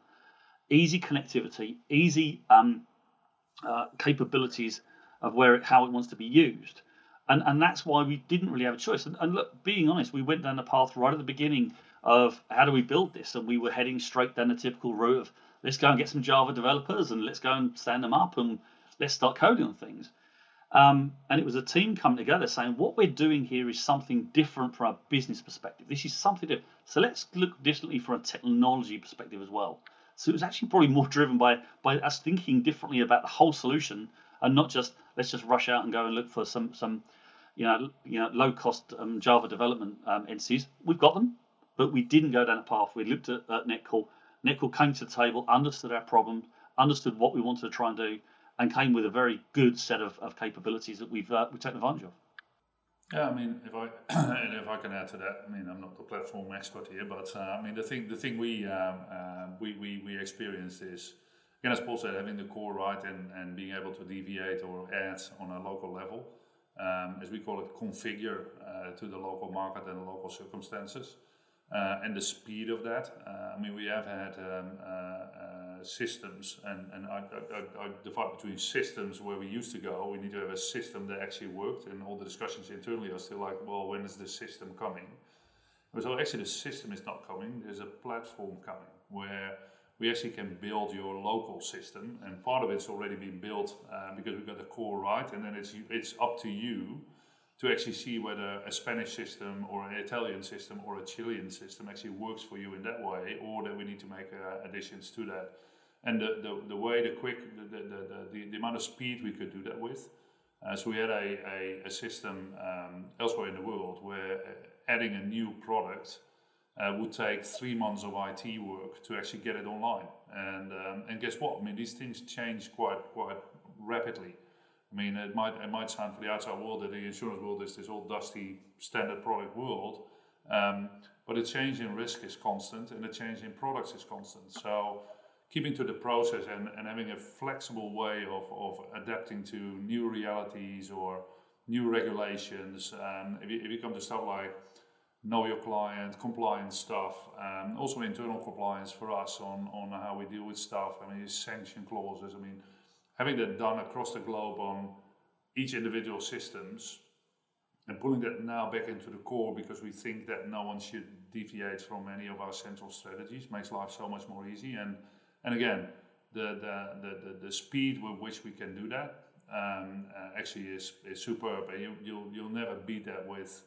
easy connectivity, easy um, uh, capabilities of where it, how it wants to be used. And, and that's why we didn't really have a choice. And, and look, being honest, we went down the path right at the beginning of how do we build this, and we were heading straight down the typical route of let's go and get some Java developers and let's go and stand them up and let's start coding on things. Um, and it was a team coming together saying what we're doing here is something different from a business perspective. This is something different. So let's look differently from a technology perspective as well. So it was actually probably more driven by by us thinking differently about the whole solution and not just let's just rush out and go and look for some some you know you know low cost um, Java development um, entities. We've got them, but we didn't go down a path. We looked at, at Netcall. Netcall came to the table, understood our problem, understood what we wanted to try and do, and came with a very good set of, of capabilities that we've uh, we've taken advantage of. Yeah, I mean, if I (clears throat) and if I can add to that, I mean, I'm not the platform expert here, but uh, I mean, the thing the thing we um, uh, we, we we experienced is again, as Paul said, having the core right and and being able to deviate or add on a local level, um, as we call it, configure uh, to the local market and local circumstances, uh, and the speed of that. Uh, I mean, we have had um, systems, and, and I, I, I, divide between systems where we used to go. We need to have a system that actually worked, and all the discussions internally are still like, well, when is the system coming? So actually, the system is not coming. There's a platform coming where we actually can build your local system, and part of it's already been built uh, because we've got the core right, and then it's it's up to you to actually see whether a Spanish system or an Italian system or a Chilean system actually works for you in that way, or that we need to make uh, additions to that and the, the, the way the quick the, the, the, the, amount of speed we could do that with uh, so we had a, a, a system um, elsewhere in the world where uh, adding a new product uh, would take three months of IT work to actually get it online. And um, and guess what? I mean these things change quite quite rapidly. I mean it might it might sound for the outside world that the insurance world is this old dusty standard product world um, but the change in risk is constant and the change in products is constant. So keeping to the process and, and having a flexible way of, of adapting to new realities or new regulations. Um, if, you, if you come to stuff like know your client, compliance stuff, um, also internal compliance for us on, on how we deal with stuff. I mean, sanction clauses. I mean, having that done across the globe on each individual systems and pulling that now back into the core because we think that no one should deviate from any of our central strategies makes life so much more easy and and again, the, the, the, the, speed with which we can do that um, uh, actually is, is superb. And you, you'll, you'll never beat that with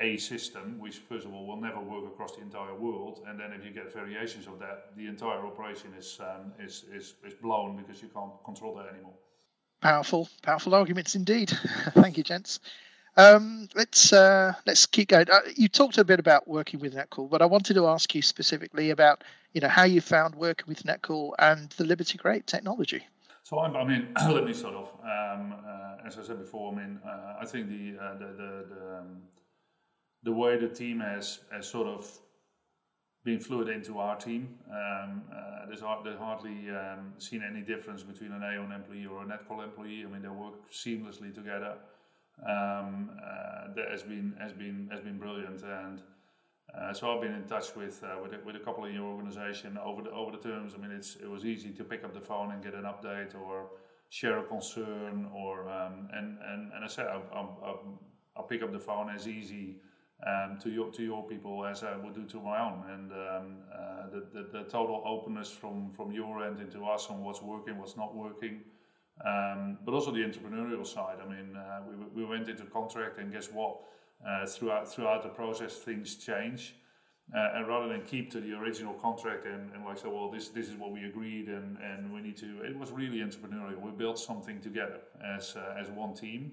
a system, which first of all will never work across the entire world. And then if you get variations of that, the entire operation is, um, is, is, is blown because you can't control that anymore. Powerful, powerful arguments indeed. (laughs) Thank you, gents. Um, let's uh, let's keep going. Uh, you talked a bit about working with Netcall, but I wanted to ask you specifically about you know how you found working with Netcall and the Liberty Create technology. So I, I mean, let me start off. Um, uh, as I said before, I mean, uh, I think the uh, the the the, um, the, way the team has has sort of been fluid into our team. Um, uh, there's, hardly um, seen any difference between an Aon employee or a Netcall employee. I mean, they work seamlessly together um, uh, that has been has been has been brilliant. And uh, so I've been in touch with uh, with, a, with a couple in your organization over the over the terms. I mean, it's it was easy to pick up the phone and get an update or share a concern or um, and, and and I said I'll, I'll, pick up the phone as easy. Um, to your to your people as I would do to my own, and um, uh, the, the, the total openness from from your end into us on what's working, what's not working, um, but also the entrepreneurial side. I mean, uh, we, we went into contract, and guess what? Uh, throughout throughout the process, things change. Uh, and rather than keep to the original contract and, and like say, well, this this is what we agreed, and, and we need to. It was really entrepreneurial. We built something together as uh, as one team.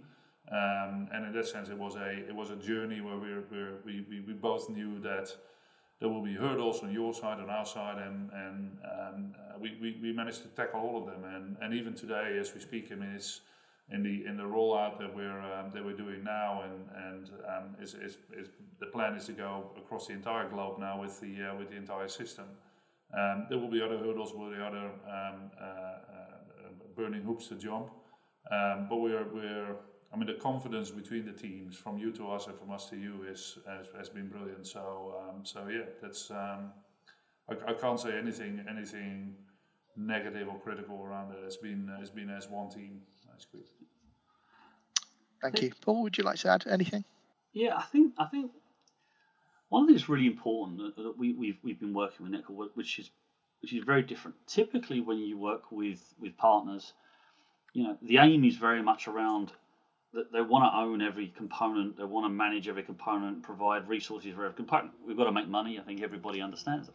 Um, and in that sense, it was a it was a journey where we we, we, we both knew that there will be hurdles on your side, on our side, and and um, we, we, we managed to tackle all of them. And, and even today, as we speak, I mean, it's in the in the rollout that we're um, that we're doing now, and and um, is, is, is the plan is to go across the entire globe now with the uh, with the entire system. Um, there will be other hurdles, will be other um, uh, uh, burning hoops to jump, um, but we're we're I mean, the confidence between the teams, from you to us and from us to you, is has, has been brilliant. So, um, so yeah, that's um, I, I, can't say anything anything negative or critical around it. It's been it's been as one team. That's good. Thank you, Paul. Would you like to add anything? Yeah, I think I think one thing that's really important that, that we, we've we've been working with Netcall, which is which is very different. Typically, when you work with with partners, you know, the aim is very much around they want to own every component, they want to manage every component, provide resources for every component. We've got to make money. I think everybody understands it.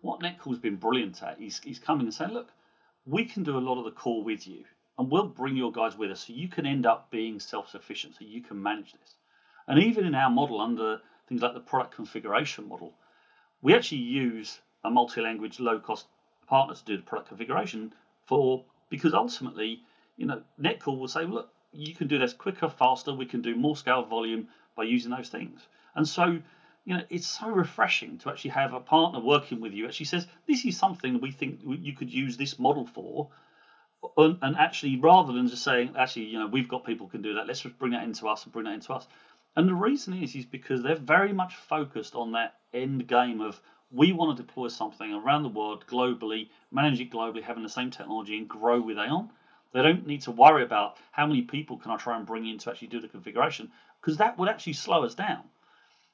What Netcall's been brilliant at is, is coming and saying, look, we can do a lot of the core with you, and we'll bring your guys with us so you can end up being self-sufficient, so you can manage this. And even in our model, under things like the product configuration model, we actually use a multi-language, low-cost partner to do the product configuration for because ultimately, you know, Netcall will say, look, you can do this quicker, faster. We can do more scale volume by using those things. And so, you know, it's so refreshing to actually have a partner working with you. Actually says this is something we think you could use this model for, and, actually rather than just saying, actually, you know, we've got people can do that. Let's just bring that into us and bring that into us. And the reason is is because they're very much focused on that end game of we want to deploy something around the world globally, manage it globally, having the same technology and grow with Aon. They don't need to worry about how many people can I try and bring in to actually do the configuration because that would actually slow us down.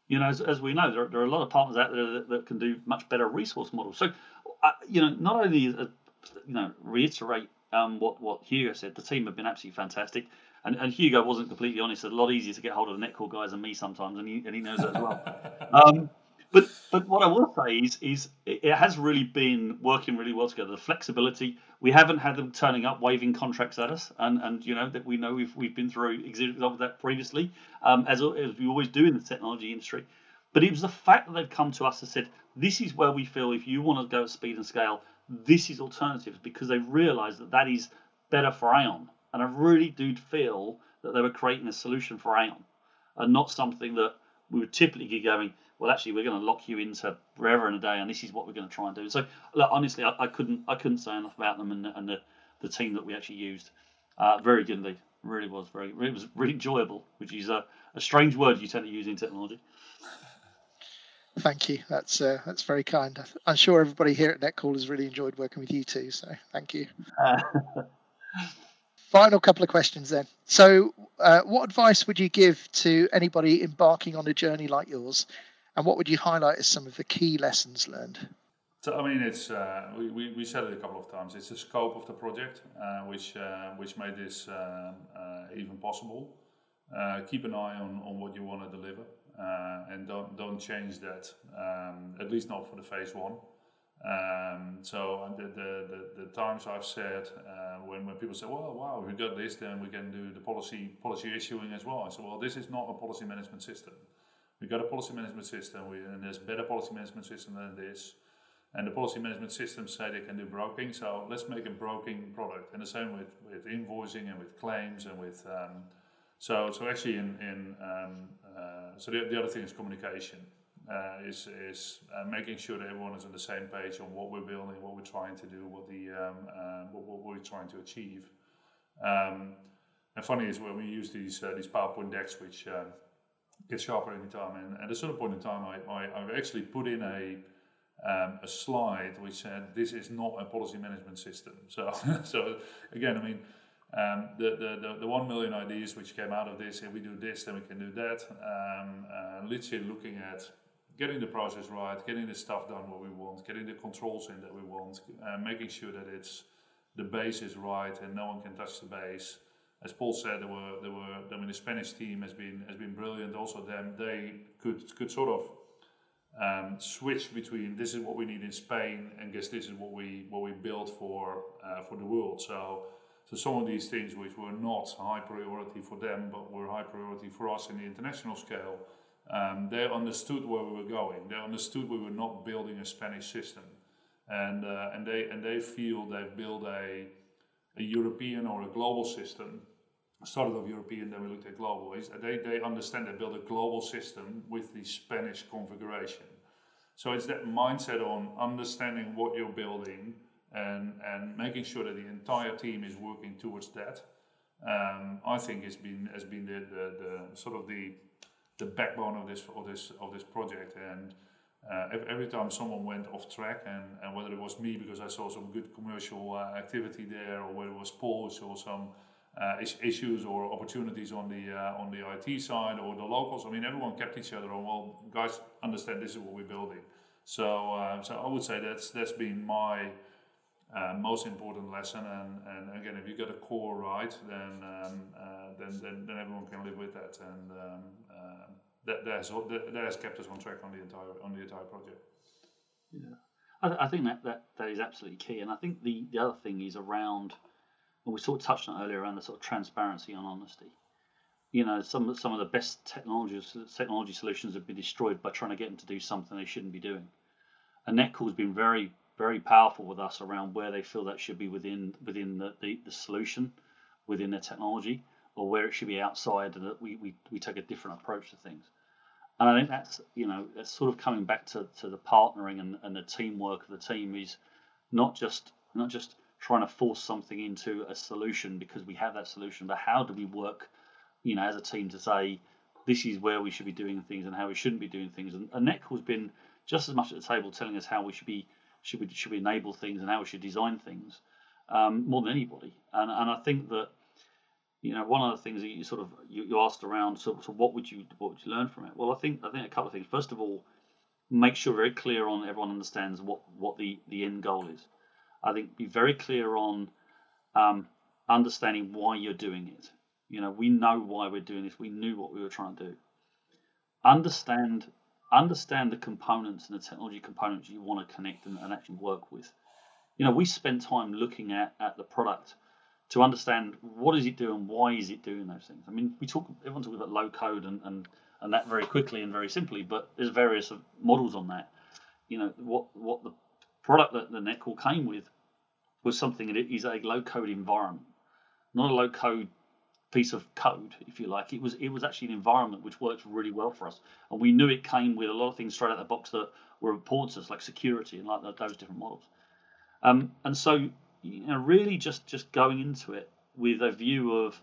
You know, as, as we know, there, there, are a lot of partners out there that, that can do much better resource models. So, uh, you know, not only uh, you know reiterate um, what what Hugo said, the team have been absolutely fantastic. And, and Hugo wasn't completely honest. It's a lot easier to get hold of the Netcall guys than me sometimes, and he, and he knows that as well. (laughs) Um, but but what I will say is is it has really been working really well together. The flexibility we haven't had them turning up waving contracts at us, and and you know that we know we've we've been through examples of that previously, um, as as we always do in the technology industry. But it was the fact that they've come to us and said, this is where we feel if you want to go at speed and scale, this is alternatives because they realised that that is better for Aon. And I really do feel that they were creating a solution for Aon and not something that we would typically be going, well, actually, we're going to lock you into forever and a day, and this is what we're going to try and do. So, look, honestly, I, I couldn't I couldn't say enough about them and, and the, the team that we actually used. Uh, very good indeed. Really was very. It was really enjoyable, which is a, a strange word you tend to use in technology. Thank you. That's uh, that's very kind. I'm sure everybody here at Netcall has really enjoyed working with you too. So thank you. Uh, (laughs) Final couple of questions then. So, uh, what advice would you give to anybody embarking on a journey like yours and what would you highlight as some of the key lessons learned? So I mean, it's uh, we, we, we said it a couple of times. It's the scope of the project uh, which uh, which made this um, uh, even possible. Uh, keep an eye on, on what you want to deliver, uh, and don't don't change that. Um, at least not for the phase one. Um, so the, the, the, the, times I've said when, when people say, "Well, wow, we got this, then we can do the policy policy issuing as well." I said, "Well, this is not a policy management system." We got a policy management system, we, and there's better policy management system than this. And the policy management systems say they can do broking, so let's make a broking product. And the same with, with invoicing and with claims and with um, so so actually in in um, uh, so the, the other thing is communication. Uh, is is uh, making sure that everyone is on the same page on what we're building, what we're trying to do, what the um, uh, what, what, we're trying to achieve. Um, and funny is when we use these uh, these PowerPoint decks, which um, get sharper any time. And at a certain point in time, I, I, I actually put in a um, a slide which said this is not a policy management system. (laughs) So, so again, I mean, um, the, the, the, the, one million ideas which came out of this, if we do this, then we can do that. Um, uh, literally looking at getting the process right, getting the stuff done what we want, getting the controls in that we want, uh, making sure that it's the base is right and no one can touch the base as Paul said, there were there were I mean the Spanish team has been has been brilliant. Also, them they could could sort of um, switch between this is what we need in Spain and guess this is what we what we built for uh, for the world. So so some of these things which were not high priority for them but were high priority for us in the international scale. Um, they understood where we were going. They understood we were not building a Spanish system, and uh, and they and they feel they've built a a European or a global system started off European, then we looked at global. Is they, they understand they build a global system with the Spanish configuration. So it's that mindset on understanding what you're building and, and making sure that the entire team is working towards that. Um, I think has been has been the, the, the, sort of the the backbone of this of this of this project. And uh, every time someone went off track, and, and whether it was me because I saw some good commercial uh, activity there, or whether it was Paul who saw some uh, issues or opportunities on the uh, on the IT side or the locals. I mean, everyone kept each other on. Well, guys, understand this is what we're building. So, uh, so I would say that's that's been my uh, most important lesson. And, and again, if you get a core right, then um, uh, then, then then everyone can live with that. And um, uh, that that has, that has kept us on track on the entire on the entire project. Yeah, I, I think that, that that is absolutely key. And I think the the other thing is around and we sort of touched on earlier around the sort of transparency and honesty. You know, some some of the best technologies technology solutions have been destroyed by trying to get them to do something they shouldn't be doing. And Netcall has been very very powerful with us around where they feel that should be within within the, the, the solution, within their technology, or where it should be outside, and that we, we, we take a different approach to things. And I think that's you know that's sort of coming back to, to the partnering and, and the teamwork of the team is not just not just trying to force something into a solution because we have that solution, but how do we work, you know, as a team to say this is where we should be doing things and how we shouldn't be doing things. And, and has been just as much at the table telling us how we should be should we should we enable things and how we should design things um, more than anybody. And and I think that you know one of the things that you sort of you, you asked around so, so what would you what would you learn from it? Well, I think I think a couple of things. First of all, make sure very clear on everyone understands what what the the end goal is. I think be very clear on um, understanding why you're doing it. You know, we know why we're doing this. We knew what we were trying to do. Understand understand the components and the technology components you want to connect and, and actually work with. You know, we spend time looking at, at the product to understand what is it doing, why is it doing those things. I mean, we talk everyone talks about low code and, and, and that very quickly and very simply, but there's various models on that. You know, what what the product that the Netcall came with was something that is a low code environment, not a low code piece of code, if you like. It was it was actually an environment which worked really well for us, and we knew it came with a lot of things straight out of the box that were important to us, like security and like those different models. Um, and so, you know, really just just going into it with a view of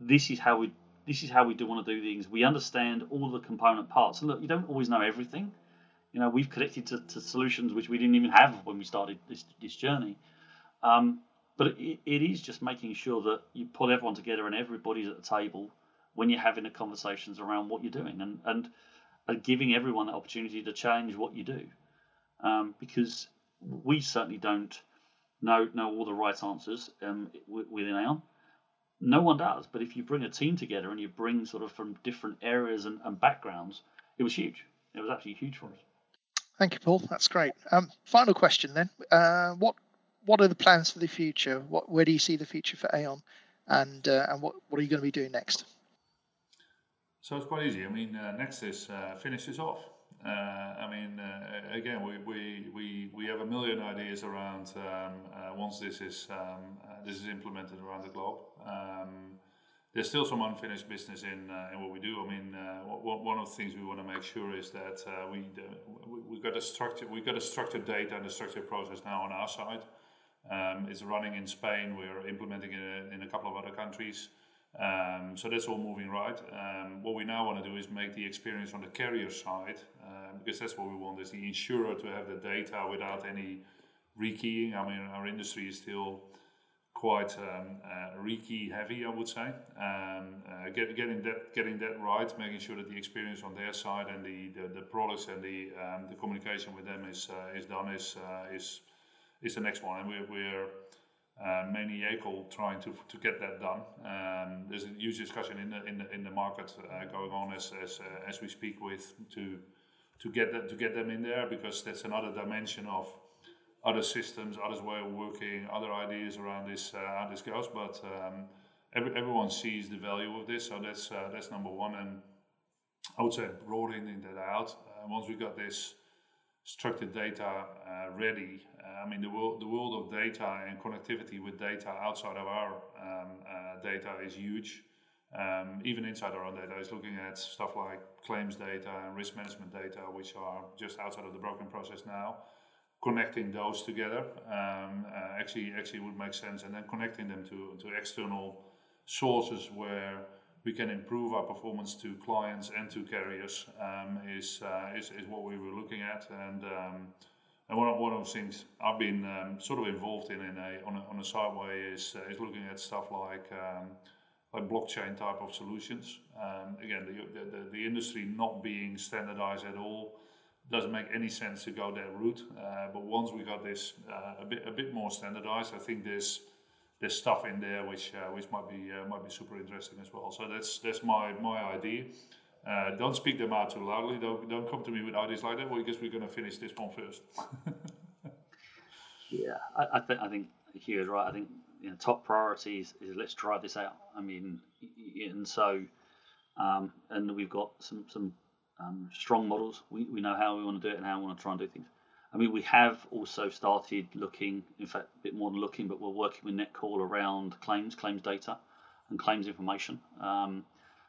this is how we this is how we do want to do things. We understand all the component parts, and look, you don't always know everything. You know, we've connected to, to solutions which we didn't even have when we started this this journey. Um, but it, it is just making sure that you pull everyone together and everybody's at the table when you're having the conversations around what you're doing and, and, and giving everyone the opportunity to change what you do. Um, because we certainly don't know, know all the right answers um, within Aon. No one does. But if you bring a team together and you bring sort of from different areas and, and backgrounds, it was huge. It was actually huge for us. Thank you, Paul. That's great. Um, final question then. Uh, what what are the plans for the future? What where do you see the future for Aon, and uh, and what what are you going to be doing next? So it's quite easy. I mean, uh, next is uh, finish this off. Uh, I mean, uh, again, we, we, we, we have a million ideas around um, once this is um, this is implemented around the globe. Um, there's still some unfinished business in in what we do. I mean, one of the things we want to make sure is that we we've got a structure we've got a structured data and a structured process now on our side. Um, it's running in Spain. We're implementing it in a couple of other countries. Um, so that's all moving right. Um, what we now want to do is make the experience on the carrier side, uh, because that's what we want: is the insurer to have the data without any rekeying. I mean, our industry is still quite um, uh, rekey heavy, I would say. Um, uh, get, getting that getting that right, making sure that the experience on their side and the, the, the products and the um, the communication with them is uh, is done is uh, is is the next one, and we're, we're uh, maniacal trying to to get that done. Um, there's a huge discussion in the in the, in the market uh, going on as as, as we speak with to to get that to get them in there because that's another dimension of other systems, other way of working, other ideas around this uh, this goes. But um, every, everyone sees the value of this, so that's uh, that's number one. And I would say broadening that out. Uh, once we got this structured data ready, I mean, the world, the world of data and connectivity with data outside of our um, uh, data is huge. Um, even inside our own data is looking at stuff like claims data and risk management data, which are just outside of the broking process now. Connecting those together um, uh, actually actually would make sense, and then connecting them to, to external sources where we can improve our performance to clients and to carriers um, is, uh, is is what we were looking at, and um, and one of, one of the things I've been um, sort of involved in, in a, on, a, on a side way is, uh, is looking at stuff like um, like blockchain type of solutions. Um, again, the, the, the, industry not being standardized at all doesn't make any sense to go that route. Uh, but once we got this uh, a bit a bit more standardized, I think there's there's stuff in there which uh, which might be uh, might be super interesting as well. So that's that's my my idea. Uh, don't speak them out too loudly. Don't don't come to me with ideas like that Well, because we're going to finish this one first. (laughs) yeah, I, I think I think Hugh is right. I think you know, top priority is, is, let's drive this out. I mean, and so, um, and we've got some some um, strong models. We, we know how we want to do it and how we want to try and do things. I mean, we have also started looking, in fact, a bit more than looking, but we're working with Netcall around claims, claims data, and claims information. Um,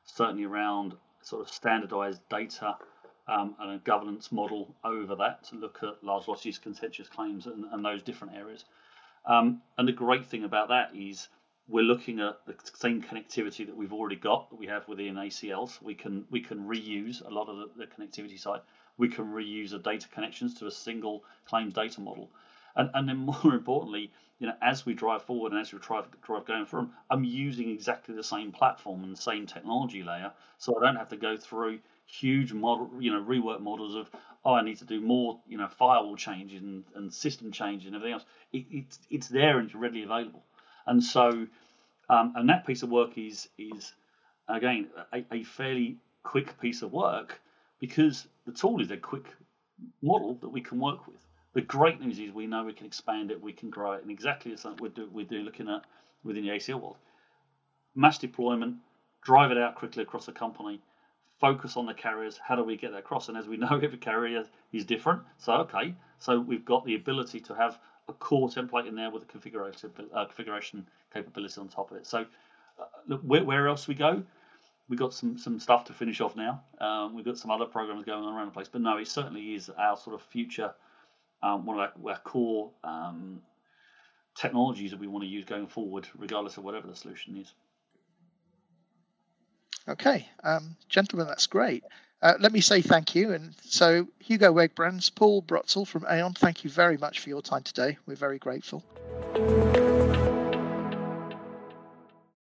certainly around sort of standardized data um, and a governance model over that to look at large losses, contentious claims, and, and those different areas. Um, and the great thing about that is we're looking at the same connectivity that we've already got that we have within ACLs. We can we can reuse a lot of the, the connectivity side. We can reuse the data connections to a single claims data model. And, and then (laughs) more importantly, you know, as we drive forward and as we drive, drive going them, I'm using exactly the same platform and the same technology layer, so I don't have to go through huge model, you know, rework models of oh, I need to do more, you know, firewall changes and, and system changes and everything else. It, it's it's there and it's readily available, and so um, and that piece of work is is again a, a fairly quick piece of work because the tool is a quick model that we can work with. The great news is we know we can expand it, we can grow it, and exactly as we're, do, we're do looking at within the ACL world. Mass deployment, drive it out quickly across the company, focus on the carriers. How do we get that across? And as we know, (laughs) every carrier is different. So okay, so we've got the ability to have a core template in there with a configuration uh, configuration capability on top of it. So uh, look, where, where else we go? we've got some some stuff to finish off now. Um, we've got some other programs going on around the place, but no, it certainly is our sort of future um, one of our, our core um, technologies that we want to use going forward, regardless of whatever the solution is. Okay, um, gentlemen, that's great. Uh, let me say thank you. And so, Hugo Wegbrands, Paul Brotzel from Aon, thank you very much for your time today. We're very grateful.